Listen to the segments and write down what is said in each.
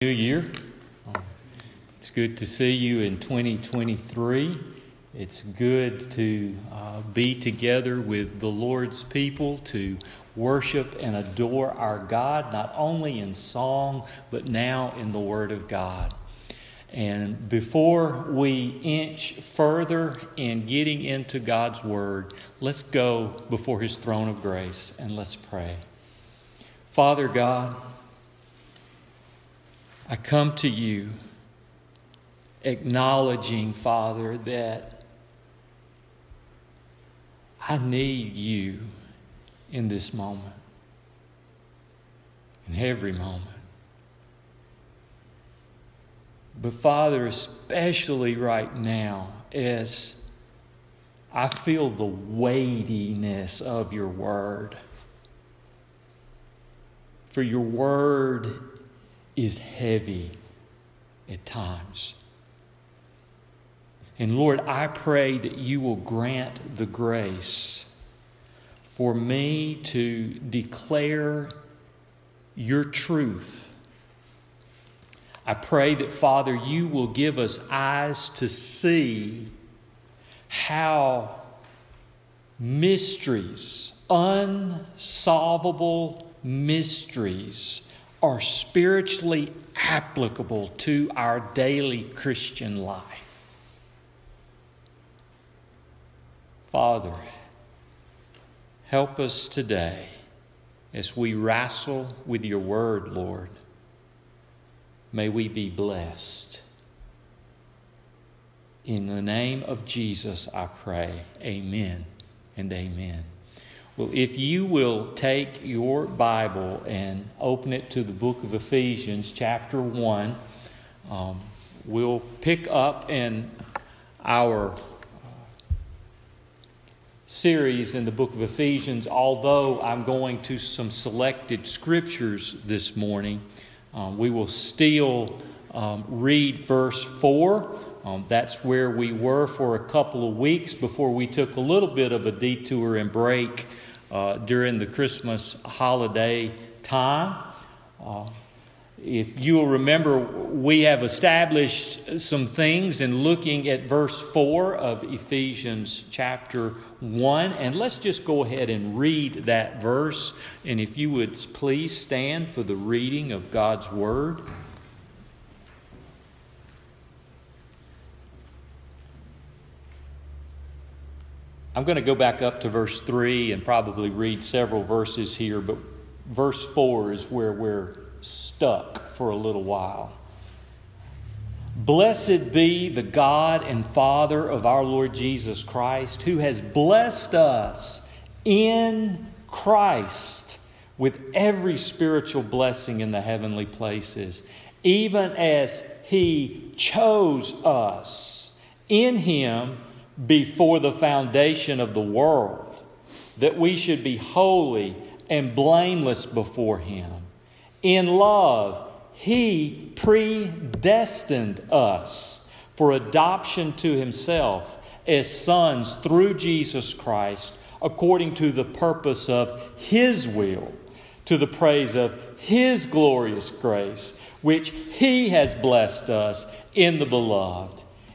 New Year. It's good to see you in 2023. It's good to uh, be together with the Lord's people to worship and adore our God, not only in song, but now in the Word of God. And before we inch further in getting into God's Word, let's go before His throne of grace and let's pray. Father God, I come to you acknowledging, Father, that I need you in this moment, in every moment. But, Father, especially right now, as I feel the weightiness of your word. For your word is heavy at times. And Lord, I pray that you will grant the grace for me to declare your truth. I pray that, Father, you will give us eyes to see how mysteries, unsolvable mysteries, are spiritually applicable to our daily Christian life. Father, help us today as we wrestle with your word, Lord. May we be blessed. In the name of Jesus, I pray. Amen and amen. Well, if you will take your Bible and open it to the book of Ephesians, chapter 1, um, we'll pick up in our series in the book of Ephesians, although I'm going to some selected scriptures this morning. Um, we will still um, read verse 4. Um, that's where we were for a couple of weeks before we took a little bit of a detour and break uh, during the Christmas holiday time. Uh, if you will remember, we have established some things in looking at verse 4 of Ephesians chapter 1. And let's just go ahead and read that verse. And if you would please stand for the reading of God's Word. I'm going to go back up to verse 3 and probably read several verses here, but verse 4 is where we're stuck for a little while. Blessed be the God and Father of our Lord Jesus Christ, who has blessed us in Christ with every spiritual blessing in the heavenly places, even as He chose us in Him before the foundation of the world, that we should be holy and blameless before Him. In love, He predestined us for adoption to Himself as sons through Jesus Christ, according to the purpose of His will, to the praise of His glorious grace, which He has blessed us in the Beloved.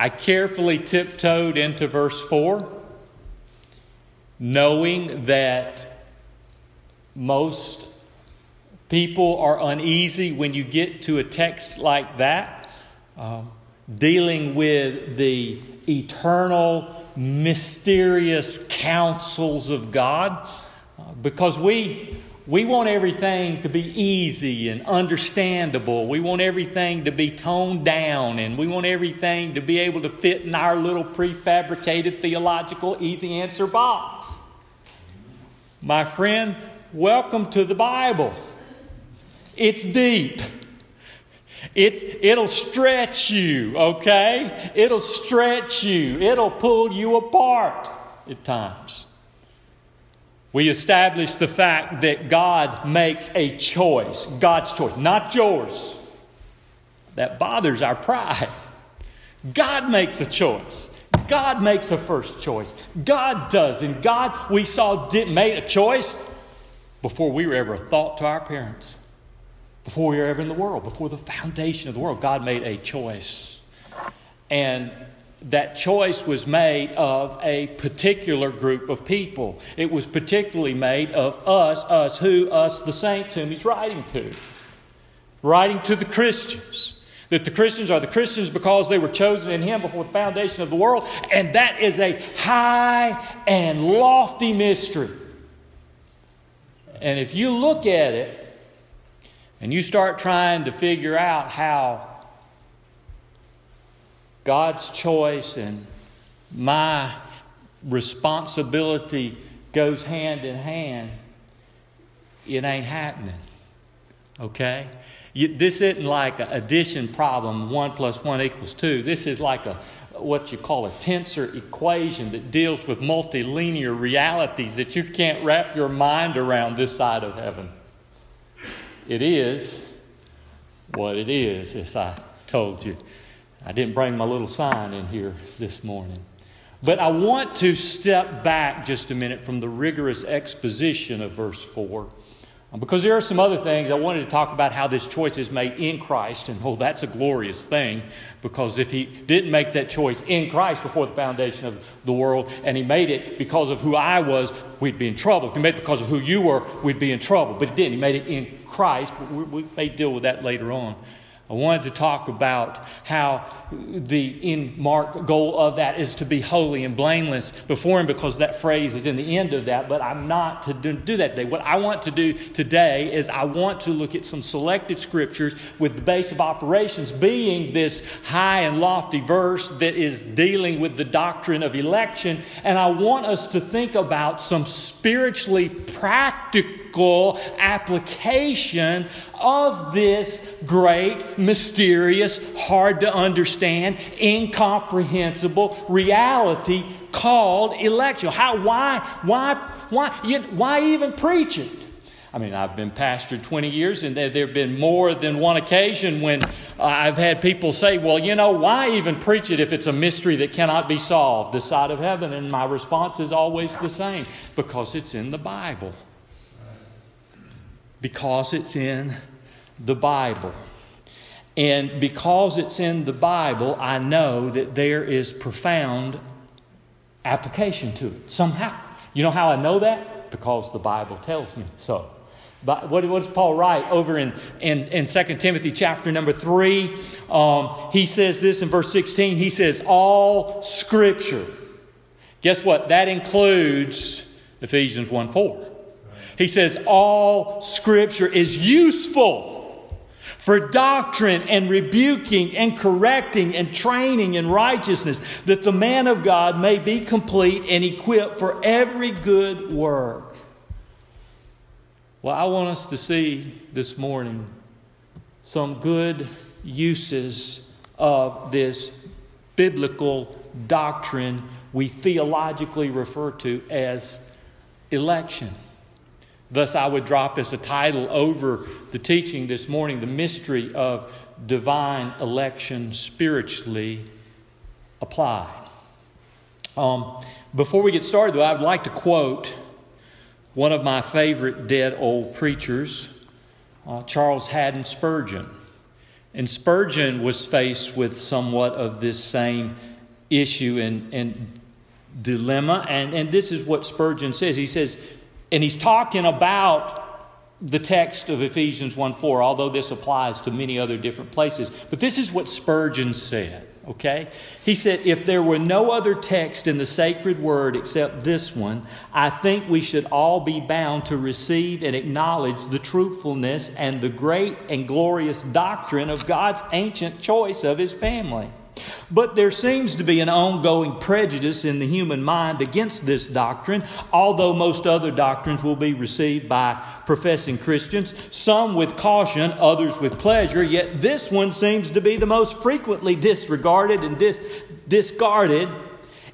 I carefully tiptoed into verse 4, knowing that most people are uneasy when you get to a text like that, um, dealing with the eternal mysterious counsels of God uh, because we, we want everything to be easy and understandable. We want everything to be toned down and we want everything to be able to fit in our little prefabricated theological easy answer box. My friend, welcome to the Bible. It's deep. It's, it'll stretch you, okay? It'll stretch you. It'll pull you apart at times. We establish the fact that God makes a choice, God's choice, not yours. That bothers our pride. God makes a choice. God makes a first choice. God does. And God, we saw, did, made a choice before we were ever a thought to our parents before we were ever in the world, before the foundation of the world, God made a choice. And that choice was made of a particular group of people. It was particularly made of us, us who, us the saints whom he's writing to. Writing to the Christians. That the Christians are the Christians because they were chosen in him before the foundation of the world. And that is a high and lofty mystery. And if you look at it, and you start trying to figure out how God's choice and my responsibility goes hand in hand, it ain't happening. Okay? You, this isn't like an addition problem, 1 plus 1 equals 2. This is like a what you call a tensor equation that deals with multilinear realities that you can't wrap your mind around this side of heaven it is what it is, as I told you. I didn't bring my little sign in here this morning. But I want to step back just a minute from the rigorous exposition of verse 4 because there are some other things I wanted to talk about how this choice is made in Christ. And oh, that's a glorious thing because if he didn't make that choice in Christ before the foundation of the world and he made it because of who I was, we'd be in trouble. If he made it because of who you were, we'd be in trouble. But he didn't. He made it in Christ. But we, we may deal with that later on. I wanted to talk about how the in mark goal of that is to be holy and blameless before Him because that phrase is in the end of that, but I'm not to do that today. What I want to do today is I want to look at some selected scriptures with the base of operations being this high and lofty verse that is dealing with the doctrine of election. And I want us to think about some spiritually practical application of this great, mysterious, hard to understand, incomprehensible reality called election. How, why, why, why, why even preach it? I mean, I've been pastor 20 years, and there have been more than one occasion when I've had people say, Well, you know, why even preach it if it's a mystery that cannot be solved, the side of heaven? And my response is always the same because it's in the Bible because it's in the Bible. And because it's in the Bible, I know that there is profound application to it somehow. You know how I know that? Because the Bible tells me so. But what, what does Paul write over in, in, in 2 Timothy chapter number 3? Um, he says this in verse 16. He says, All scripture. Guess what? That includes Ephesians 1 4. He says, All scripture is useful for doctrine and rebuking and correcting and training in righteousness, that the man of God may be complete and equipped for every good work. Well, I want us to see this morning some good uses of this biblical doctrine we theologically refer to as election. Thus, I would drop as a title over the teaching this morning the mystery of divine election spiritually applied. Um, before we get started, though, I would like to quote one of my favorite dead old preachers, uh, Charles Haddon Spurgeon. And Spurgeon was faced with somewhat of this same issue and, and dilemma. And, and this is what Spurgeon says. He says, and he's talking about the text of Ephesians 1 4, although this applies to many other different places. But this is what Spurgeon said, Okay? He said, if there were no other text in the sacred word except this one, I think we should all be bound to receive and acknowledge the truthfulness and the great and glorious doctrine of God's ancient choice of his family. But there seems to be an ongoing prejudice in the human mind against this doctrine, although most other doctrines will be received by professing Christians, some with caution, others with pleasure, yet this one seems to be the most frequently disregarded and dis- discarded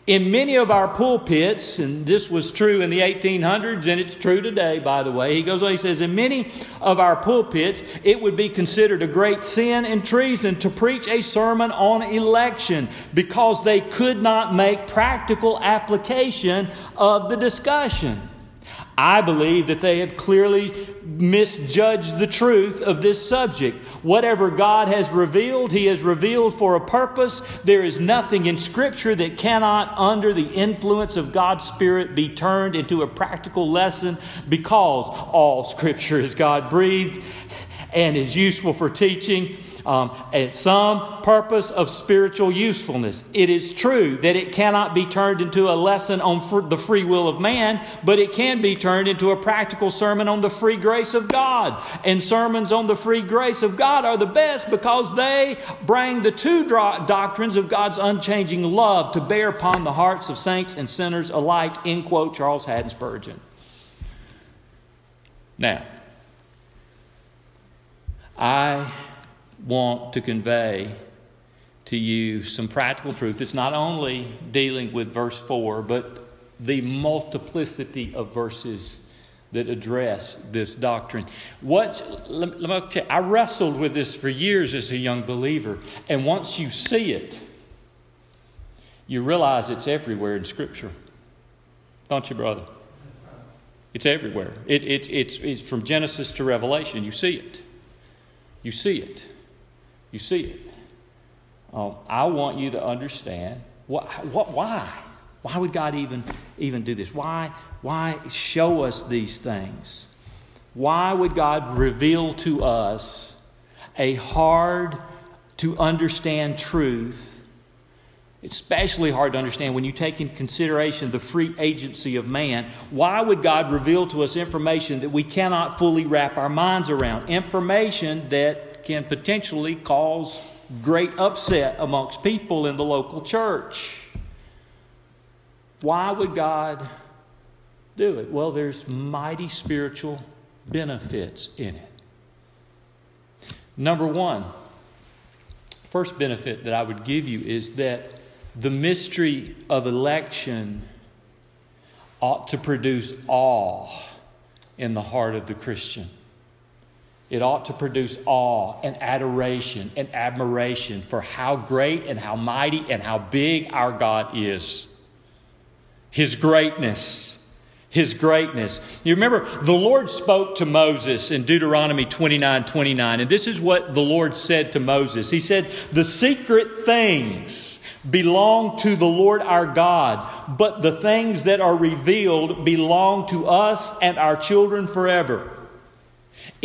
in many of our pulpits, and this was true in the 1800s, and it's true today, by the way, he goes on, he says, in many of our pulpits, it would be considered a great sin and treason to preach a sermon on election because they could not make practical application of the discussion. I believe that they have clearly misjudged the truth of this subject. Whatever God has revealed, He has revealed for a purpose. There is nothing in Scripture that cannot, under the influence of God's Spirit, be turned into a practical lesson because all Scripture is God breathed and is useful for teaching um, some purpose of spiritual usefulness. It is true that it cannot be turned into a lesson on fr- the free will of man, but it can be turned into a practical sermon on the free grace of God. And sermons on the free grace of God are the best because they bring the two dro- doctrines of God's unchanging love to bear upon the hearts of saints and sinners alike. End quote, Charles Haddon Spurgeon. Now, I want to convey to you some practical truth. It's not only dealing with verse 4, but the multiplicity of verses that address this doctrine. What let, let me tell you, I wrestled with this for years as a young believer, and once you see it, you realize it's everywhere in Scripture. Don't you, brother? It's everywhere. It, it, it's, it's from Genesis to Revelation. You see it. You see it. You see it. Um, I want you to understand what, what, why. Why would God even, even do this? Why, why show us these things? Why would God reveal to us a hard to understand truth? Especially hard to understand when you take in consideration the free agency of man. Why would God reveal to us information that we cannot fully wrap our minds around? Information that can potentially cause great upset amongst people in the local church. Why would God do it? Well, there's mighty spiritual benefits in it. Number one, first benefit that I would give you is that the mystery of election ought to produce awe in the heart of the Christian. It ought to produce awe and adoration and admiration for how great and how mighty and how big our God is. His greatness. His greatness. You remember, the Lord spoke to Moses in Deuteronomy 29 29, and this is what the Lord said to Moses. He said, The secret things belong to the Lord our God, but the things that are revealed belong to us and our children forever.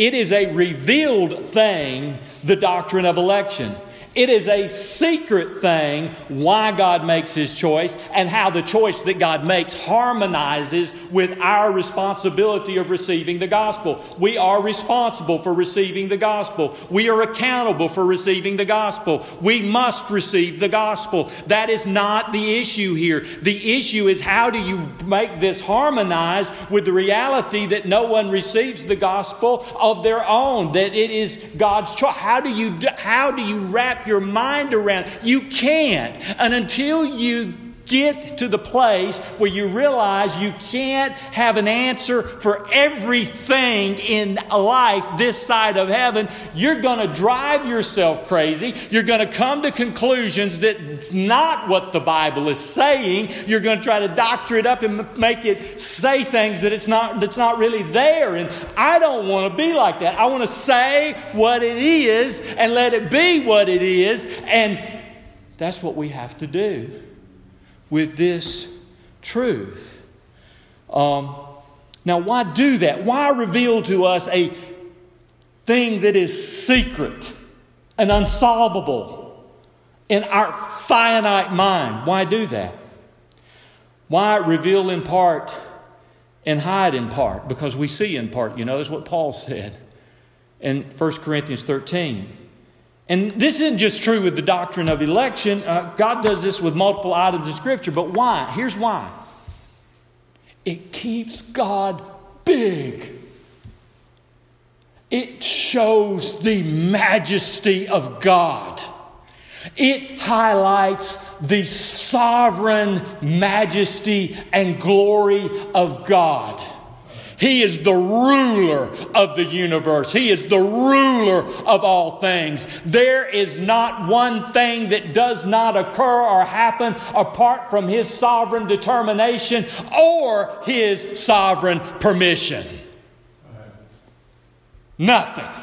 It is a revealed thing, the doctrine of election. It is a secret thing why God makes His choice and how the choice that God makes harmonizes with our responsibility of receiving the gospel. We are responsible for receiving the gospel. We are accountable for receiving the gospel. We must receive the gospel. That is not the issue here. The issue is how do you make this harmonize with the reality that no one receives the gospel of their own, that it is God's choice. How do you, how do you wrap your mind around. You can't. And until you get to the place where you realize you can't have an answer for everything in life this side of heaven, you're going to drive yourself crazy. You're going to come to conclusions that it's not what the Bible is saying. You're going to try to doctor it up and make it say things that it's not that's not really there. And I don't want to be like that. I want to say what it is and let it be what it is and that's what we have to do with this truth. Um, now, why do that? Why reveal to us a thing that is secret and unsolvable in our finite mind. Why do that? Why reveal in part and hide in part? Because we see in part. You know, that's what Paul said in 1 Corinthians 13. And this isn't just true with the doctrine of election. Uh, God does this with multiple items in Scripture. But why? Here's why it keeps God big. It shows the majesty of God. It highlights the sovereign majesty and glory of God. He is the ruler of the universe. He is the ruler of all things. There is not one thing that does not occur or happen apart from His sovereign determination or His sovereign permission. Nothing.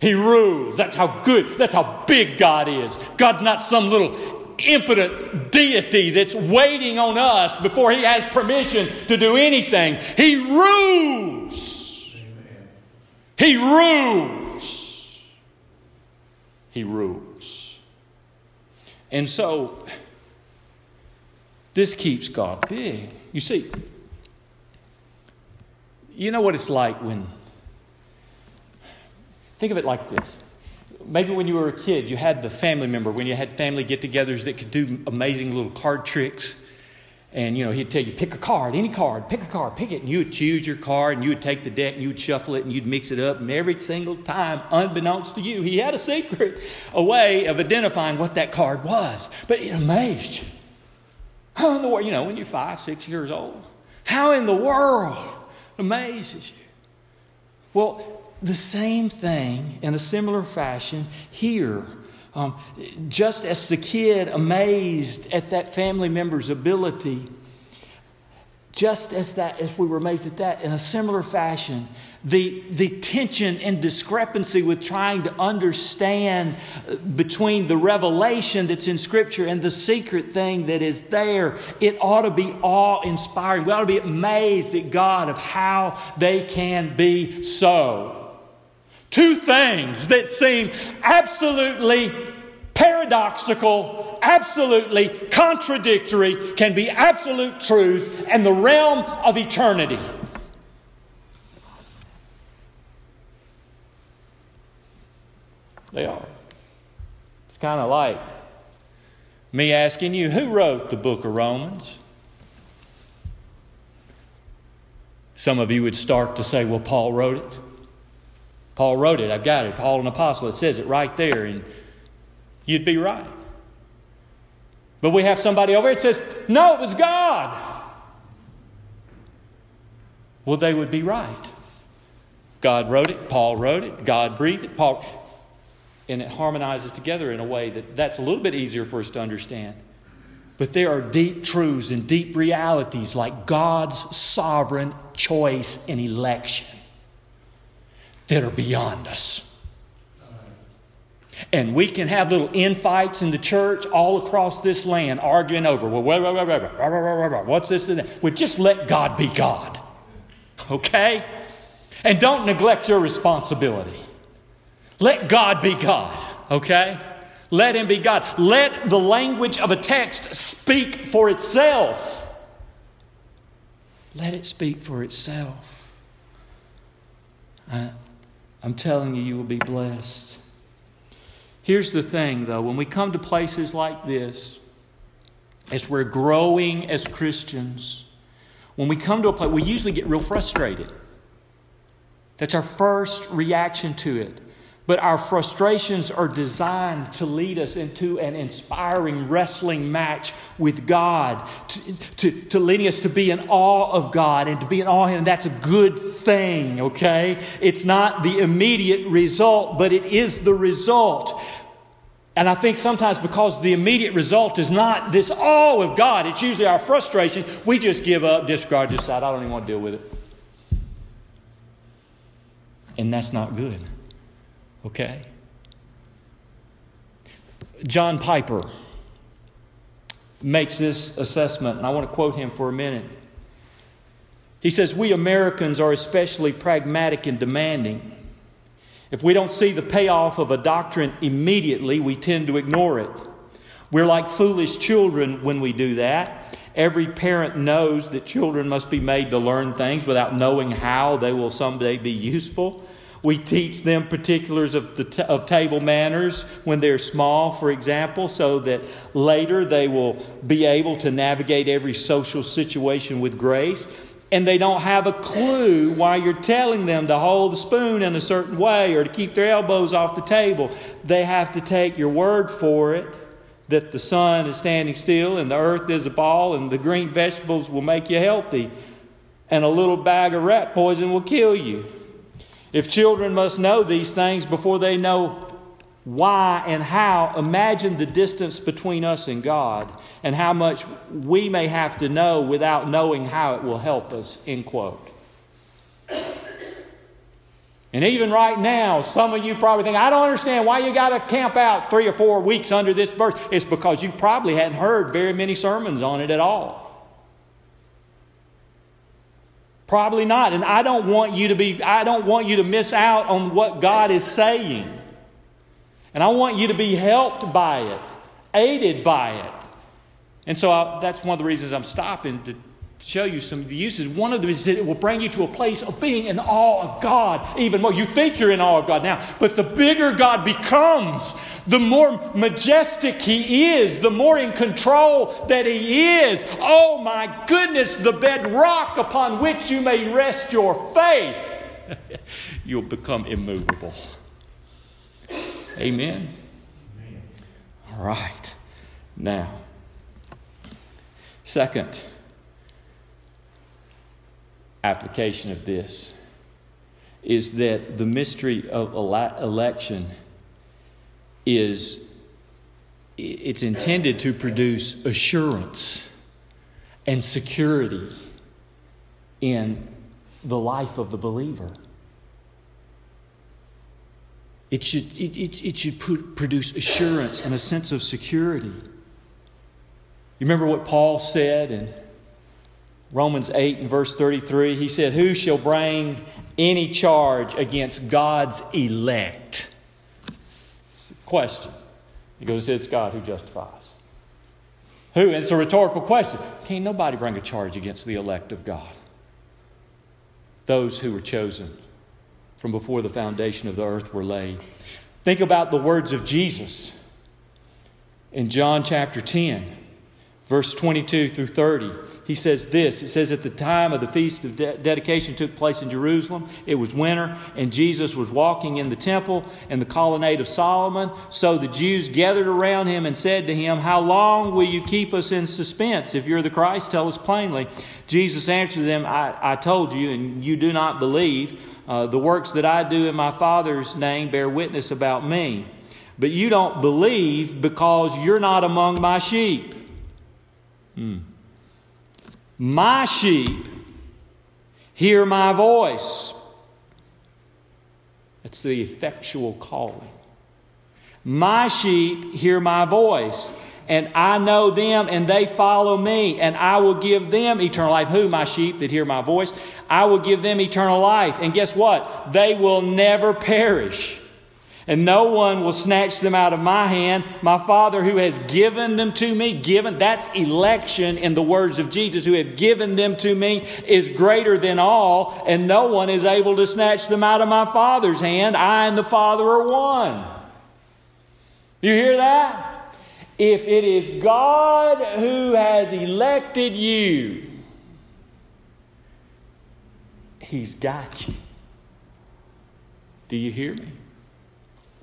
He rules. That's how good, that's how big God is. God's not some little impotent deity that's waiting on us before he has permission to do anything. He rules. He rules. He rules. And so, this keeps God big. You see, you know what it's like when, think of it like this maybe when you were a kid, you had the family member, when you had family get togethers that could do amazing little card tricks. And, you know, he'd tell you, pick a card, any card, pick a card, pick it. And you would choose your card and you would take the deck and you would shuffle it and you'd mix it up. And every single time, unbeknownst to you, he had a secret, a way of identifying what that card was. But it amazed you. How in the world, you know, when you're five, six years old, how in the world amazes you? Well, the same thing in a similar fashion here. Um, just as the kid amazed at that family member's ability, just as that as we were amazed at that in a similar fashion the, the tension and discrepancy with trying to understand uh, between the revelation that's in scripture and the secret thing that is there it ought to be awe-inspiring we ought to be amazed at god of how they can be so Two things that seem absolutely paradoxical, absolutely contradictory, can be absolute truths in the realm of eternity. They are. It's kind of like me asking you, who wrote the book of Romans? Some of you would start to say, well, Paul wrote it. Paul wrote it. I've got it. Paul, an apostle. It says it right there. And you'd be right. But we have somebody over here that says, no, it was God. Well, they would be right. God wrote it. Paul wrote it. God breathed it. Paul. And it harmonizes together in a way that that's a little bit easier for us to understand. But there are deep truths and deep realities like God's sovereign choice and election that are beyond us. And we can have little infights in the church all across this land arguing over, well, wait, wait, wait, what's this and that? Well, just let God be God. Okay? And don't neglect your responsibility. Let God be God. Okay? Let Him be God. Let the language of a text speak for itself. Let it speak for itself. I'm telling you, you will be blessed. Here's the thing, though, when we come to places like this, as we're growing as Christians, when we come to a place, we usually get real frustrated. That's our first reaction to it. But our frustrations are designed to lead us into an inspiring wrestling match with God, to, to, to, leading us to be in awe of God and to be in awe of Him. That's a good thing, okay? It's not the immediate result, but it is the result. And I think sometimes because the immediate result is not this awe of God, it's usually our frustration, we just give up, discard, decide, I don't even want to deal with it. And that's not good. Okay? John Piper makes this assessment, and I want to quote him for a minute. He says, We Americans are especially pragmatic and demanding. If we don't see the payoff of a doctrine immediately, we tend to ignore it. We're like foolish children when we do that. Every parent knows that children must be made to learn things without knowing how they will someday be useful. We teach them particulars of, the t- of table manners when they're small, for example, so that later they will be able to navigate every social situation with grace. And they don't have a clue why you're telling them to hold the spoon in a certain way or to keep their elbows off the table. They have to take your word for it that the sun is standing still and the earth is a ball and the green vegetables will make you healthy and a little bag of rat poison will kill you. If children must know these things before they know why and how, imagine the distance between us and God and how much we may have to know without knowing how it will help us. End quote. And even right now, some of you probably think, I don't understand why you got to camp out three or four weeks under this verse. It's because you probably hadn't heard very many sermons on it at all. Probably not. And I don't want you to be, I don't want you to miss out on what God is saying. And I want you to be helped by it, aided by it. And so I, that's one of the reasons I'm stopping to show you some of the uses. One of them is that it will bring you to a place of being in awe of God even more. You think you're in awe of God now, but the bigger God becomes, the more majestic He is, the more in control that He is. Oh my goodness, the bedrock upon which you may rest your faith. You'll become immovable. Amen. All right. Now, second, application of this is that the mystery of election is it's intended to produce assurance and security in the life of the believer. It should, it, it, it should put, produce assurance and a sense of security. You remember what Paul said in Romans 8 and verse 33, he said, Who shall bring any charge against God's elect? It's a question. He goes, It's God who justifies. Who? And it's a rhetorical question. Can't nobody bring a charge against the elect of God? Those who were chosen from before the foundation of the earth were laid. Think about the words of Jesus in John chapter 10, verse 22 through 30 he says this. It says at the time of the feast of de- dedication took place in jerusalem it was winter and jesus was walking in the temple and the colonnade of solomon. So the jews gathered around him and said to him how long will you keep us in suspense? If you're the christ tell us plainly jesus answered them i, I told you and you do not believe. Uh, the works that i do in my father's name bear witness about me. But you don't believe because you're not among my sheep hmm. My sheep hear my voice. That's the effectual calling. My sheep hear my voice, and I know them, and they follow me, and I will give them eternal life. Who? My sheep that hear my voice. I will give them eternal life. And guess what? They will never perish and no one will snatch them out of my hand. My Father who has given them to me, given, that's election in the words of Jesus, who have given them to me is greater than all, and no one is able to snatch them out of my Father's hand. I and the Father are one. You hear that? If it is God who has elected you, He's got you. Do you hear me?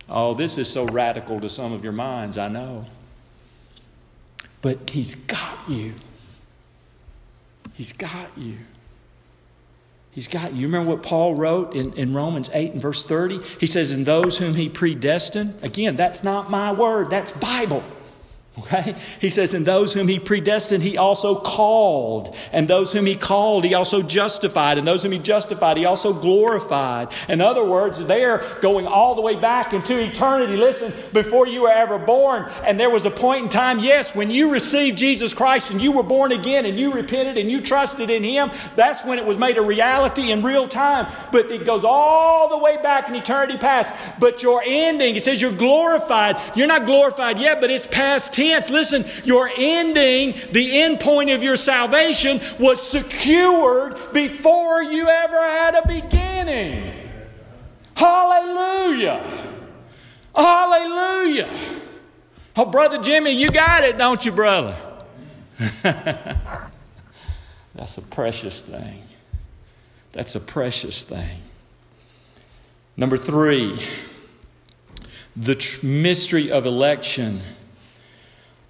Oh, this is so radical to some of your minds, I know. But He's got you. He's got you. He's got you. You Remember what Paul wrote in, in Romans 8 and verse 30? He says, In those whom he predestined, again, that's not my word, that's Bible. Okay? He says, And those whom he predestined, he also called. And those whom he called, he also justified. And those whom he justified, he also glorified. In other words, they're going all the way back into eternity. Listen, before you were ever born, and there was a point in time, yes, when you received Jesus Christ and you were born again and you repented and you trusted in him, that's when it was made a reality in real time. But it goes all the way back in eternity past. But your ending, it says you're glorified. You're not glorified yet, but it's past tense. Listen, your ending, the end point of your salvation, was secured before you ever had a beginning. Hallelujah! Hallelujah! Oh, Brother Jimmy, you got it, don't you, brother? That's a precious thing. That's a precious thing. Number three, the tr- mystery of election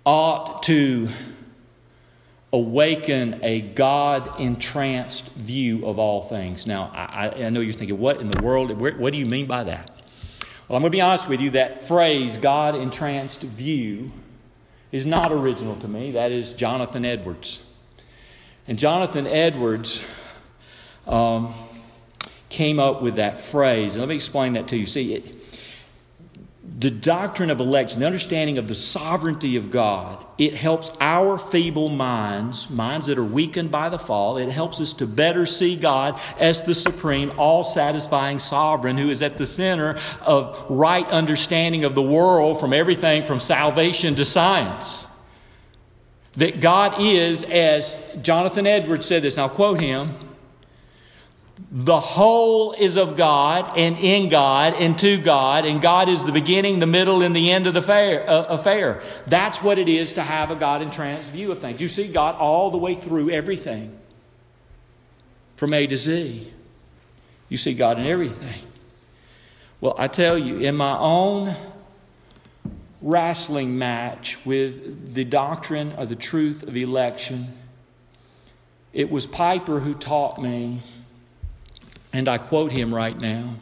ought to awaken a God entranced view of all things. Now, I, I, know you're thinking, what in the world? What do you mean by that? Well, I'm going to be honest with you. That phrase, God entranced view, is not original to me. That is Jonathan Edwards. And Jonathan Edwards um, came up with that phrase. And let me explain that to you. See, it, the doctrine of election, the understanding of the sovereignty of God, it helps our feeble minds, minds that are weakened by the fall, it helps us to better see God as the supreme, all satisfying sovereign who is at the center of right understanding of the world from everything from salvation to science. That God is, as Jonathan Edwards said this, and I'll quote him the whole is of God and in God and to God, and God is the beginning, the middle, and the end of the fair, uh, affair. That's what it is to have a God entranced view of things. You see God all the way through everything from A to Z. You see God in everything. Well, I tell you, in my own wrestling match with the doctrine of the truth of election, it was Piper who taught me and I quote him right now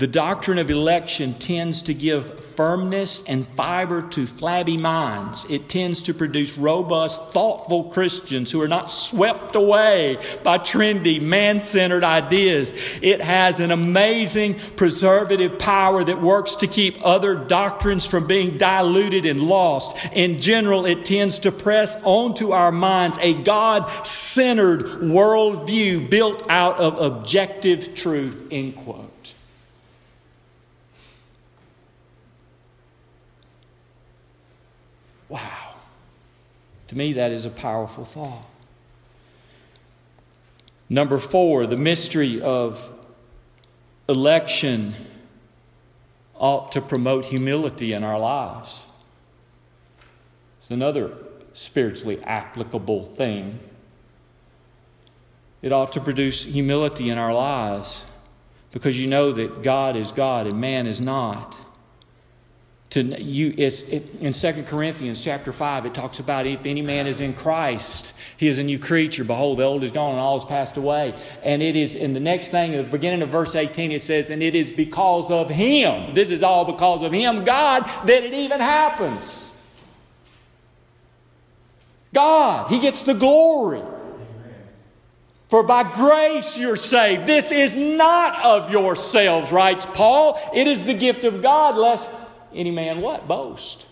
The doctrine of election tends to give firmness and fiber to flabby minds. It tends to produce robust, thoughtful Christians who are not swept away by trendy, man centered ideas. It has an amazing preservative power that works to keep other doctrines from being diluted and lost. In general, it tends to press onto our minds a God centered worldview built out of objective truth. End quote. Wow. To me, that is a powerful thought. Number four, the mystery of election ought to promote humility in our lives. It's another spiritually applicable thing. It ought to produce humility in our lives because you know that God is God and man is not to you it's it, in 2 corinthians chapter 5 it talks about if any man is in christ he is a new creature. Behold the old is gone and all is passed away. And it is in the next thing at the beginning of verse 18 it says and it is because of him. This is all because of him god that it even happens. God he gets the glory. For by grace you're saved. This is not of yourselves, writes Paul. It is the gift of God, lest any man what? Boast.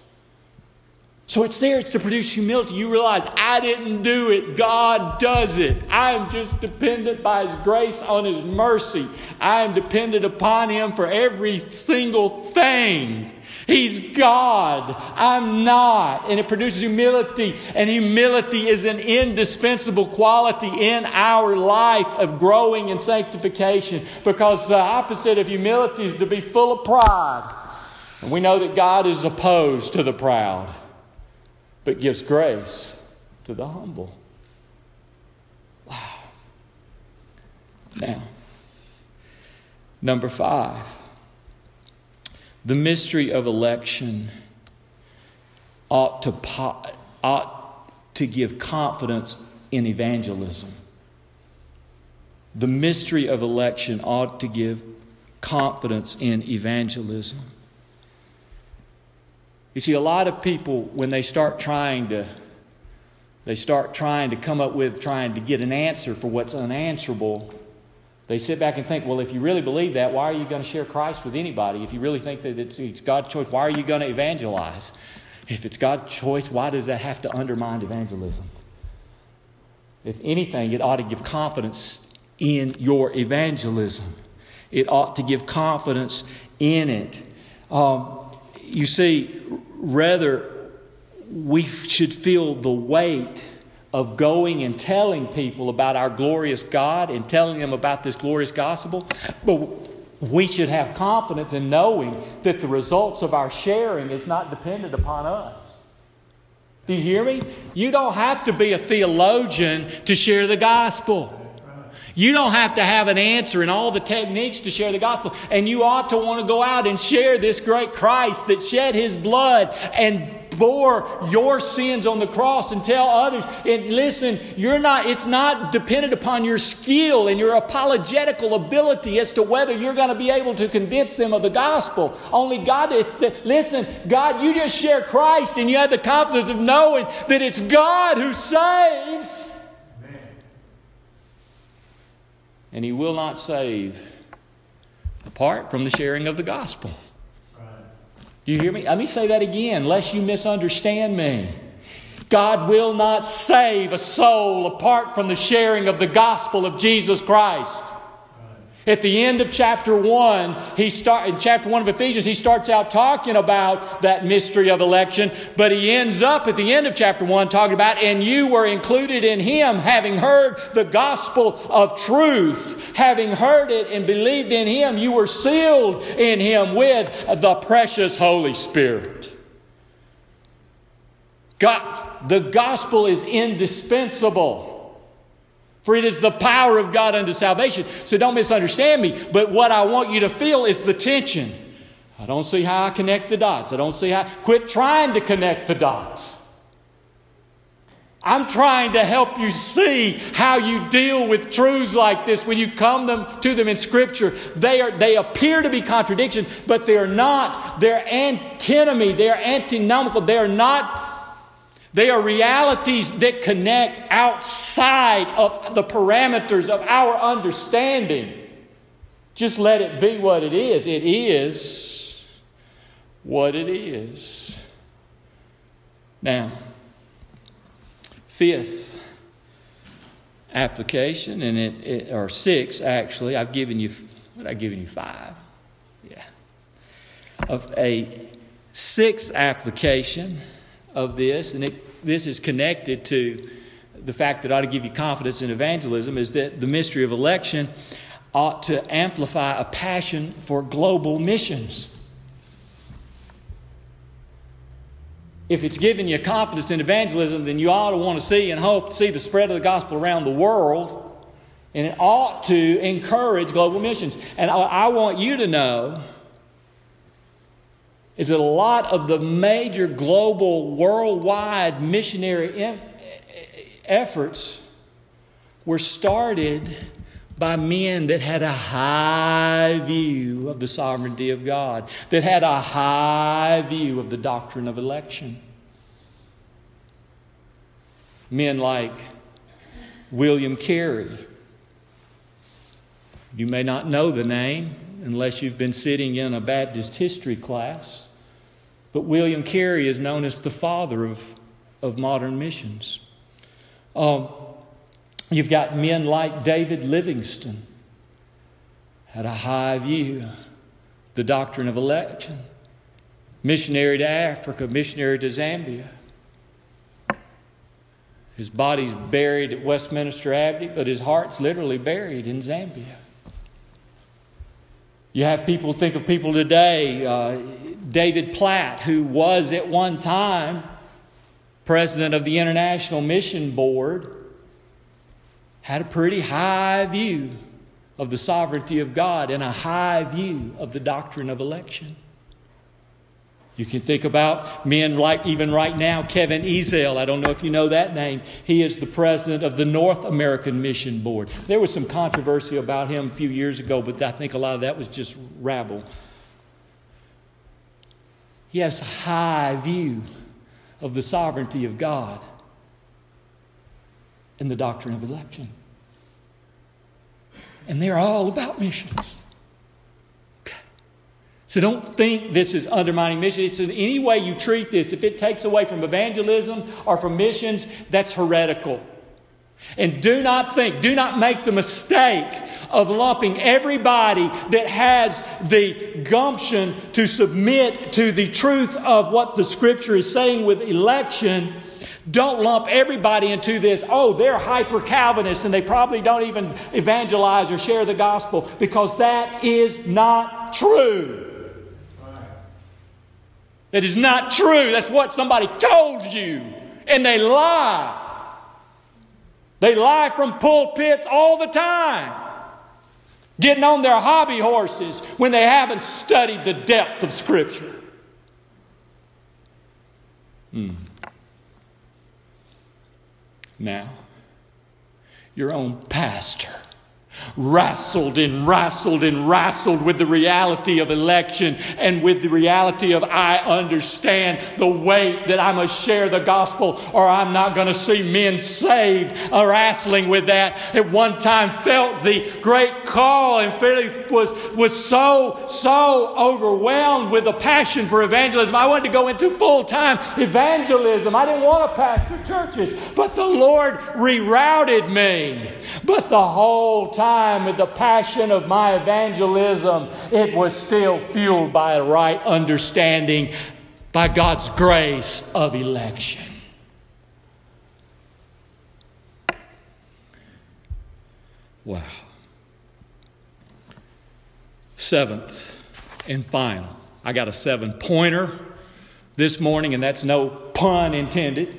So it's there, it's to produce humility. You realize, I didn't do it, God does it. I am just dependent by His grace on His mercy. I am dependent upon Him for every single thing. He's God. I'm not. And it produces humility. And humility is an indispensable quality in our life of growing in sanctification because the opposite of humility is to be full of pride. And we know that God is opposed to the proud, but gives grace to the humble. Wow. Now, number five, the mystery of election ought to, ought to give confidence in evangelism. The mystery of election ought to give confidence in evangelism. You see, a lot of people, when they start trying to they start trying to come up with trying to get an answer for what's unanswerable. They sit back and think, well, if you really believe that, why are you going to share Christ with anybody? If you really think that it's, it's God's choice, why are you going to evangelize? If it's God's choice, why does that have to undermine evangelism? If anything, it ought to give confidence in your evangelism. It ought to give confidence in it. Um, you see, rather, we should feel the weight of going and telling people about our glorious God and telling them about this glorious gospel. But we should have confidence in knowing that the results of our sharing is not dependent upon us. Do you hear me? You don't have to be a theologian to share the gospel. You don't have to have an answer and all the techniques to share the gospel. And you ought to want to go out and share this great Christ that shed his blood and bore your sins on the cross and tell others. And listen you're not it's not dependent upon your skill and your apologetical ability as to whether you're going to be able to convince them of the gospel. Only god it's the, listen god you just share christ and you have the confidence of knowing that it's god who saves and he will not save apart from the sharing of the gospel do you hear me? Let me say that again, lest you misunderstand me. God will not save a soul apart from the sharing of the gospel of Jesus Christ. At the end of chapter 1, he start in chapter 1 of Ephesians, he starts out talking about that mystery of election, but he ends up at the end of chapter 1 talking about and you were included in him having heard the gospel of truth, having heard it and believed in him, you were sealed in him with the precious Holy Spirit. God, the gospel is indispensable. For it is the power of God unto salvation. So don't misunderstand me. But what I want you to feel is the tension. I don't see how I connect the dots. I don't see how. Quit trying to connect the dots. I'm trying to help you see how you deal with truths like this when you come them, to them in Scripture. They, are, they appear to be contradictions, but they are not. They're antinomy. They're antinomical. They are not they are realities that connect outside of the parameters of our understanding. Just let it be what it is. It is what it is. Now, fifth application, and it, it or six actually. I've given you what I've given you five. Yeah. Of a sixth application of this, and it, this is connected to the fact that ought to give you confidence in evangelism, is that the mystery of election ought to amplify a passion for global missions. If it's giving you confidence in evangelism, then you ought to want to see and hope to see the spread of the gospel around the world. And it ought to encourage global missions. And I want you to know is that a lot of the major global, worldwide missionary efforts were started by men that had a high view of the sovereignty of God, that had a high view of the doctrine of election. Men like William Carey. You may not know the name unless you've been sitting in a Baptist history class. But William Carey is known as the father of, of modern missions. Um, you've got men like David Livingstone, had a high view, the doctrine of election, missionary to Africa, missionary to Zambia. His body's buried at Westminster Abbey, but his heart's literally buried in Zambia. You have people think of people today, uh, David Platt, who was at one time president of the International Mission Board, had a pretty high view of the sovereignty of God and a high view of the doctrine of election. You can think about men like, even right now, Kevin Ezell. I don't know if you know that name. He is the president of the North American Mission Board. There was some controversy about him a few years ago, but I think a lot of that was just rabble. he has a high view of the sovereignty of God and the doctrine of election. And they're all about missions. So don't think this is undermining missions. in any way you treat this, if it takes away from evangelism or from missions, that's heretical. And do not think, do not make the mistake of lumping everybody that has the gumption to submit to the truth of what the scripture is saying with election. Don't lump everybody into this, oh, they're hyper Calvinist and they probably don't even evangelize or share the gospel, because that is not true. That is not true. That's what somebody told you, and they lie. They lie from pulpits all the time, getting on their hobby horses when they haven't studied the depth of Scripture. Hmm. Now, your own pastor wrestled and wrestled and wrestled with the reality of election and with the reality of I understand the weight that I must share the gospel or I'm not going to see men saved. Uh, wrestling with that. At one time felt the great call and Philip was, was so, so overwhelmed with a passion for evangelism. I wanted to go into full time evangelism. I didn't want to pastor churches, but the Lord rerouted me. But the whole time time with the passion of my evangelism, it was still fueled by a right understanding by God's grace of election. Wow. Seventh and final. I got a seven pointer this morning, and that's no pun intended.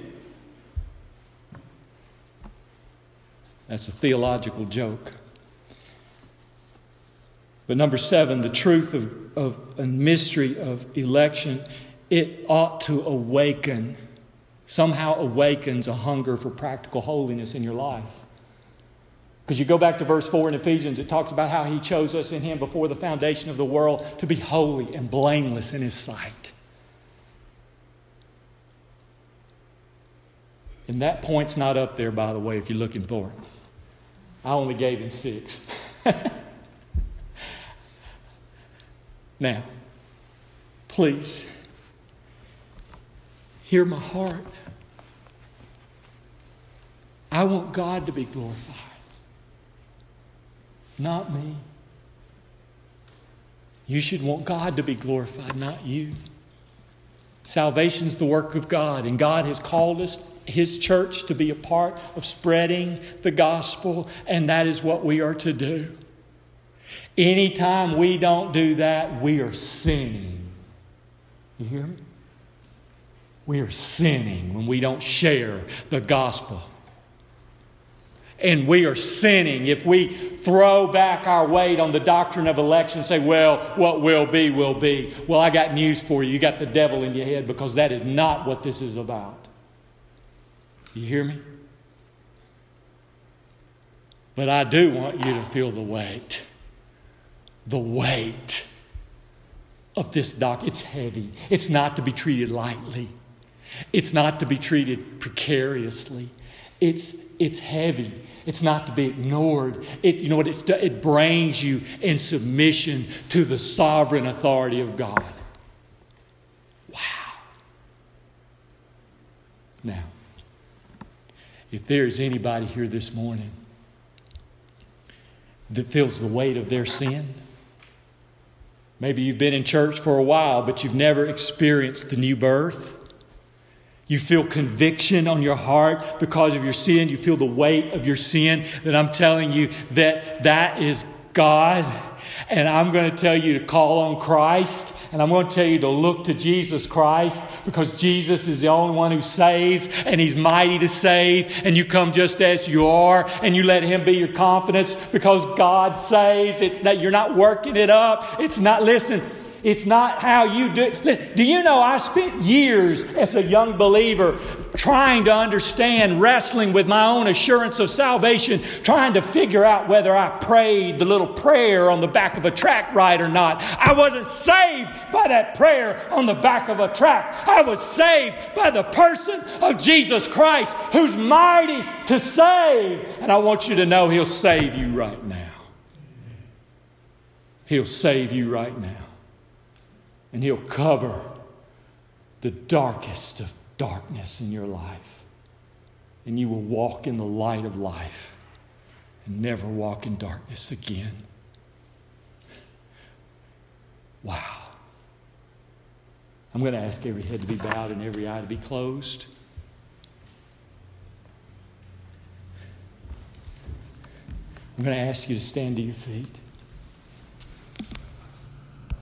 That's a theological joke. But number seven, the truth of, of a mystery of election, it ought to awaken, somehow awakens a hunger for practical holiness in your life. Because you go back to verse 4 in Ephesians, it talks about how he chose us in him before the foundation of the world to be holy and blameless in his sight. And that point's not up there, by the way, if you're looking for it. I only gave him six. Now, please, hear my heart. I want God to be glorified, not me. You should want God to be glorified, not you. Salvation is the work of God, and God has called us, His church, to be a part of spreading the gospel, and that is what we are to do. Anytime we don't do that, we are sinning. You hear me? We are sinning when we don't share the gospel. And we are sinning if we throw back our weight on the doctrine of election and say, well, what will be, will be. Well, I got news for you. You got the devil in your head because that is not what this is about. You hear me? But I do want you to feel the weight the weight of this doc. It's heavy. It's not to be treated lightly. It's not to be treated precariously. It's, it's heavy. It's not to be ignored. It, you know what? It, it brings you in submission to the sovereign authority of God. Wow. Now, if there is anybody here this morning that feels the weight of their sin, Maybe you've been in church for a while, but you've never experienced the new birth. You feel conviction on your heart because of your sin. You feel the weight of your sin. That I'm telling you that that is God. And I'm going to tell you to call on Christ and I'm going to tell you to look to Jesus Christ because Jesus is the only one who saves and He's mighty to save. And you come just as you are and you let Him be your confidence because God saves. It's not, you're not working it up. It's not, listen, it's not how you do it. Do you know I spent years as a young believer trying to understand, wrestling with my own assurance of salvation, trying to figure out whether I prayed the little prayer on the back of a track right or not. I wasn't saved by that prayer on the back of a track. I was saved by the person of Jesus Christ who's mighty to save. And I want you to know He'll save you right now. He'll save you right now. And He'll cover the darkest of darkness in your life. And you will walk in the light of life and never walk in darkness again. Wow. I'm going to ask every head to be bowed and every eye to be closed. I'm going to ask you to stand to your feet.